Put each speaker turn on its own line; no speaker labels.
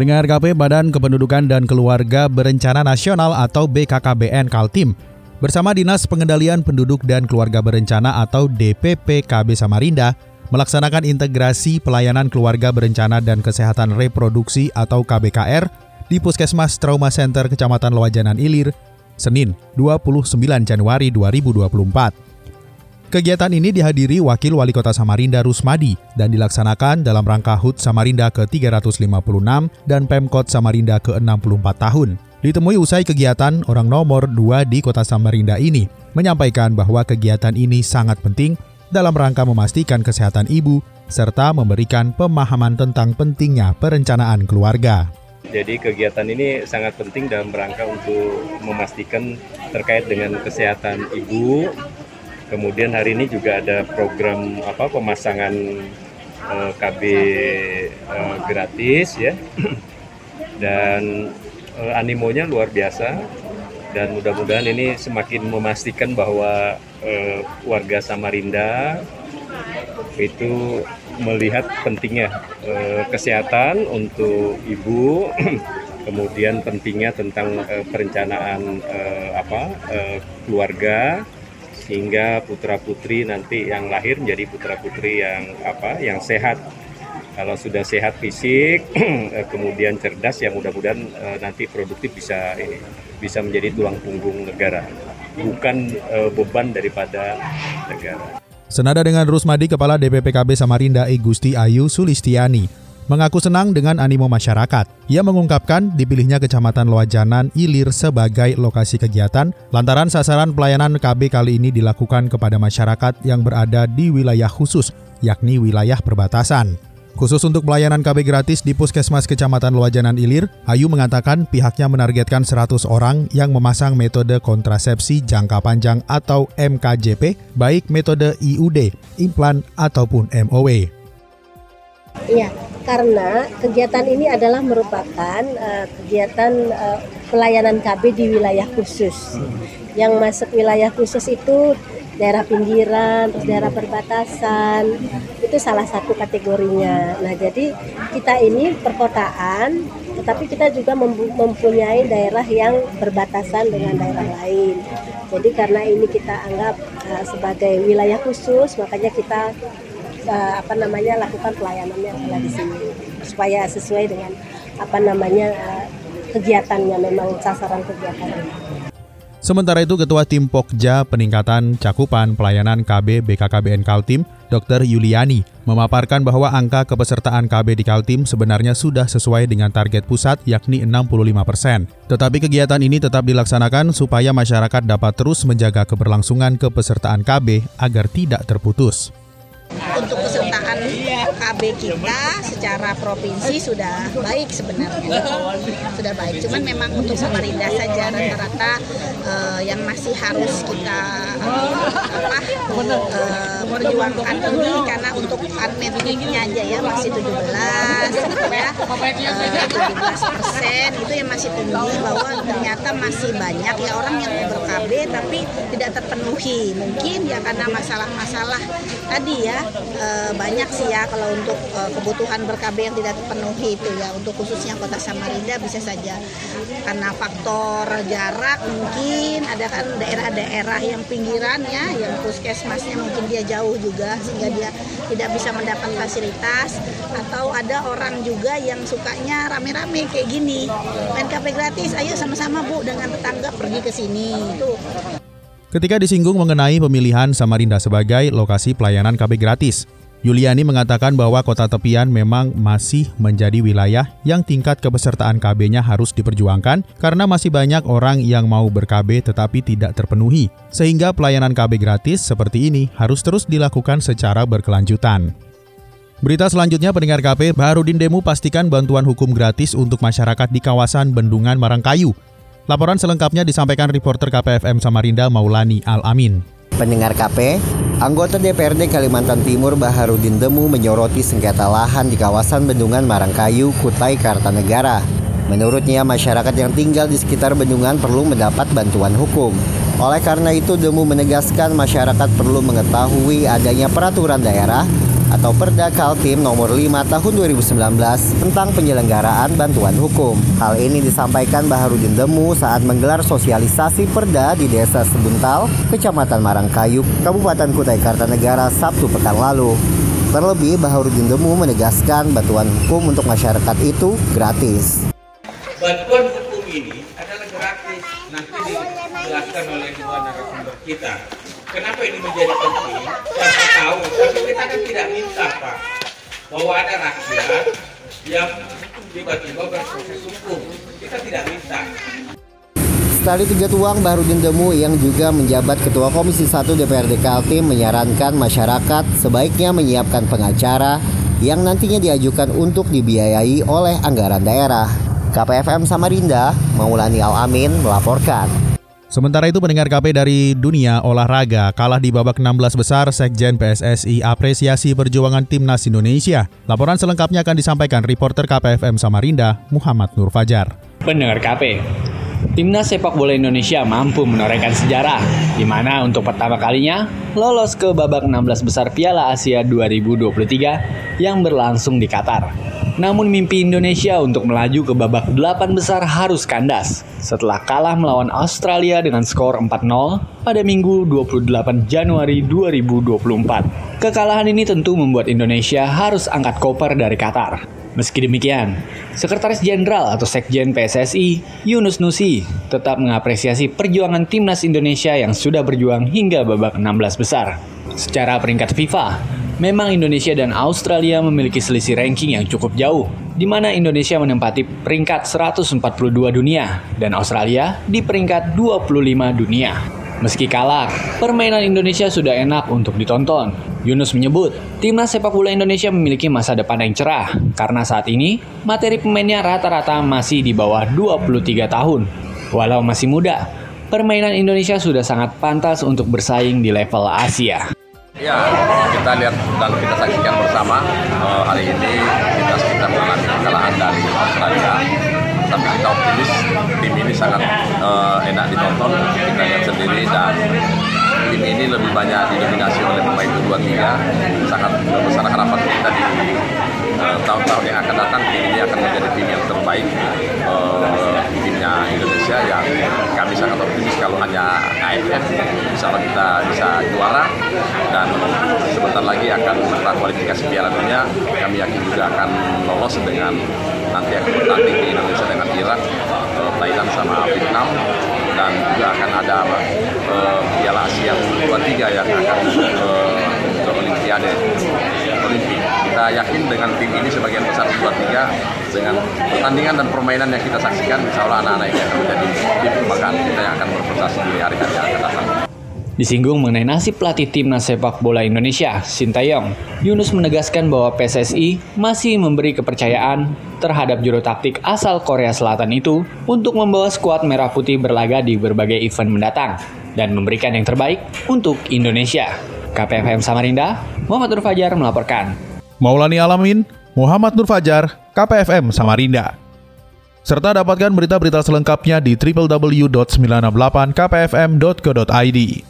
Pendengar KP Badan Kependudukan dan Keluarga Berencana Nasional atau BKKBN Kaltim bersama Dinas Pengendalian Penduduk dan Keluarga Berencana atau DPPKB Samarinda melaksanakan integrasi pelayanan keluarga berencana dan kesehatan reproduksi atau KBKR di Puskesmas Trauma Center Kecamatan Loajanan Ilir, Senin 29 Januari 2024. Kegiatan ini dihadiri Wakil Wali Kota Samarinda Rusmadi dan dilaksanakan dalam rangka HUT Samarinda ke-356 dan Pemkot Samarinda ke-64 tahun. Ditemui usai kegiatan, orang nomor 2 di Kota Samarinda ini menyampaikan bahwa kegiatan ini sangat penting dalam rangka memastikan kesehatan ibu serta memberikan pemahaman tentang pentingnya perencanaan keluarga.
Jadi kegiatan ini sangat penting dalam rangka untuk memastikan terkait dengan kesehatan ibu, Kemudian hari ini juga ada program apa pemasangan uh, eh, KB uh, eh, gratis ya. Dan uh, animonya luar biasa. Dan mudah-mudahan ini semakin memastikan bahwa uh, warga Samarinda itu melihat pentingnya uh, kesehatan untuk ibu. Kemudian pentingnya tentang uh, perencanaan uh, apa uh, keluarga sehingga putra putri nanti yang lahir menjadi putra putri yang apa yang sehat. Kalau sudah sehat fisik eh, kemudian cerdas ya mudah-mudahan eh, nanti produktif bisa ini bisa menjadi tulang punggung negara. Bukan eh, beban daripada negara.
Senada dengan Rusmadi, Kepala DPPKB Samarinda I Gusti Ayu Sulistiani mengaku senang dengan animo masyarakat. Ia mengungkapkan dipilihnya Kecamatan Loajanan Ilir sebagai lokasi kegiatan lantaran sasaran pelayanan KB kali ini dilakukan kepada masyarakat yang berada di wilayah khusus, yakni wilayah perbatasan. Khusus untuk pelayanan KB gratis di Puskesmas Kecamatan Loajanan Ilir, Ayu mengatakan pihaknya menargetkan 100 orang yang memasang metode kontrasepsi jangka panjang atau MKJP, baik metode IUD, implan, ataupun MOW.
Iya, karena kegiatan ini adalah merupakan uh, kegiatan uh, pelayanan KB di wilayah khusus. Yang masuk wilayah khusus itu daerah pinggiran, terus daerah perbatasan, itu salah satu kategorinya. Nah, jadi kita ini perkotaan, tetapi kita juga mempunyai daerah yang berbatasan dengan daerah lain. Jadi karena ini kita anggap uh, sebagai wilayah khusus, makanya kita uh, apa namanya lakukan pelayanannya di sini supaya sesuai dengan apa namanya uh, kegiatannya memang sasaran kegiatannya.
Sementara itu Ketua Tim Pokja Peningkatan Cakupan Pelayanan KB BKKBN Kaltim, Dr. Yuliani, memaparkan bahwa angka kepesertaan KB di Kaltim sebenarnya sudah sesuai dengan target pusat yakni 65 persen. Tetapi kegiatan ini tetap dilaksanakan supaya masyarakat dapat terus menjaga keberlangsungan kepesertaan KB agar tidak terputus
untuk KB kita secara provinsi sudah baik sebenarnya. Sudah baik. Cuman memang untuk Samarinda saja rata-rata uh, yang masih harus kita uh, apa uh, perjuangkan ini karena untuk unmetnya aja ya masih 17 gitu ya. Uh, 17 persen itu yang masih tinggi bahwa ternyata masih banyak ya orang yang ber KB tapi tidak terpenuhi. Mungkin ya karena masalah-masalah tadi ya e, banyak sih ya kalau untuk e, kebutuhan ber-KB yang tidak terpenuhi itu ya. Untuk khususnya kota Samarinda bisa saja. Karena faktor jarak mungkin ada kan daerah-daerah yang pinggiran ya yang puskesmasnya mungkin dia jauh juga sehingga dia tidak bisa mendapat fasilitas. Atau ada orang juga yang sukanya rame-rame kayak gini. Main KB gratis ayo sama-sama Bu dengan tetangga pergi ke sini. Itu.
Ketika disinggung mengenai pemilihan Samarinda sebagai lokasi pelayanan KB gratis, Yuliani mengatakan bahwa kota tepian memang masih menjadi wilayah yang tingkat kepesertaan KB-nya harus diperjuangkan karena masih banyak orang yang mau ber-KB tetapi tidak terpenuhi. Sehingga pelayanan KB gratis seperti ini harus terus dilakukan secara berkelanjutan. Berita selanjutnya pendengar KP, Baharudin Demu pastikan bantuan hukum gratis untuk masyarakat di kawasan Bendungan Marangkayu. Laporan selengkapnya disampaikan reporter KPFM Samarinda Maulani Al-Amin.
Pendengar KP, anggota DPRD Kalimantan Timur Baharudin Demu menyoroti sengketa lahan di kawasan Bendungan Marangkayu, Kutai Kartanegara. Menurutnya, masyarakat yang tinggal di sekitar bendungan perlu mendapat bantuan hukum. Oleh karena itu, Demu menegaskan masyarakat perlu mengetahui adanya peraturan daerah atau Perda Kaltim nomor 5 tahun 2019 tentang penyelenggaraan bantuan hukum. Hal ini disampaikan Baharudin Demu saat menggelar sosialisasi Perda di Desa Sebuntal, Kecamatan Marangkayu, Kabupaten Kutai Kartanegara Sabtu pekan lalu. Terlebih, Baharudin Demu menegaskan bantuan hukum untuk masyarakat itu gratis.
Bantuan hukum ini adalah gratis, nanti dijelaskan oleh dua narasumber kita. Kenapa ini menjadi penting? Siapa tahu, kan tidak minta Pak bahwa ada rakyat yang tiba-tiba berproses hukum. Kita tidak minta.
Setali tiga tuang Baharudin Demu yang juga menjabat Ketua Komisi 1 DPRD Kaltim menyarankan masyarakat sebaiknya menyiapkan pengacara yang nantinya diajukan untuk dibiayai oleh anggaran daerah. KPFM Samarinda, Maulani Al-Amin melaporkan.
Sementara itu pendengar KP dari dunia olahraga kalah di babak 16 besar Sekjen PSSI apresiasi perjuangan timnas Indonesia. Laporan selengkapnya akan disampaikan reporter KPFM Samarinda, Muhammad Nur Fajar.
Pendengar KP, Timnas sepak bola Indonesia mampu menorehkan sejarah, di mana untuk pertama kalinya lolos ke babak 16 besar Piala Asia 2023 yang berlangsung di Qatar. Namun mimpi Indonesia untuk melaju ke babak delapan besar harus kandas setelah kalah melawan Australia dengan skor 4-0 pada Minggu 28 Januari 2024. Kekalahan ini tentu membuat Indonesia harus angkat koper dari Qatar. Meski demikian, Sekretaris Jenderal atau Sekjen PSSI, Yunus Nusi, tetap mengapresiasi perjuangan timnas Indonesia yang sudah berjuang hingga babak 16 besar. Secara peringkat FIFA, Memang Indonesia dan Australia memiliki selisih ranking yang cukup jauh, di mana Indonesia menempati peringkat 142 dunia dan Australia di peringkat 25 dunia. Meski kalah, permainan Indonesia sudah enak untuk ditonton. Yunus menyebut, timnas sepak bola Indonesia memiliki masa depan yang cerah karena saat ini materi pemainnya rata-rata masih di bawah 23 tahun. Walau masih muda, permainan Indonesia sudah sangat pantas untuk bersaing di level Asia.
Ya, kita lihat dan kita saksikan bersama uh, hari ini kita kita mengalami kekalahan dari Australia. Tapi kita optimis tim ini sangat uh, enak ditonton. Kita lihat sendiri dan tim ini lebih banyak didominasi oleh pemain kedua tiga. Sangat besar harapan kita di eh, tahun-tahun yang akan datang. Tim ini akan menjadi tim yang terbaik uh, timnya Indonesia yang kami sangat optimis kalau hanya AFF Allah kita bisa juara. Dan sebentar lagi akan kualifikasi Piala Dunia. Kami yakin juga akan lolos dengan nanti akan bertanding di Indonesia dengan Irak, uh, Thailand sama Vietnam dan juga akan ada uh, Piala Asia 23 yang akan uh, ke Olimpiade Olimpik. Kita yakin dengan tim ini sebagian besar 23 dengan pertandingan dan permainan yang kita saksikan, insya Allah anak-anak ini akan menjadi tim kebanggaan kita yang akan berprestasi di hari-hari yang akan datang.
Disinggung mengenai nasib pelatih timnas sepak bola Indonesia, Sintayong, Yunus menegaskan bahwa PSSI masih memberi kepercayaan terhadap juru taktik asal Korea Selatan itu untuk membawa skuad merah putih berlaga di berbagai event mendatang dan memberikan yang terbaik untuk Indonesia. KPFM Samarinda, Muhammad Nur Fajar melaporkan.
Maulani Alamin, Muhammad Nur Fajar, KPFM Samarinda. Serta dapatkan berita-berita selengkapnya di www.968kpfm.co.id.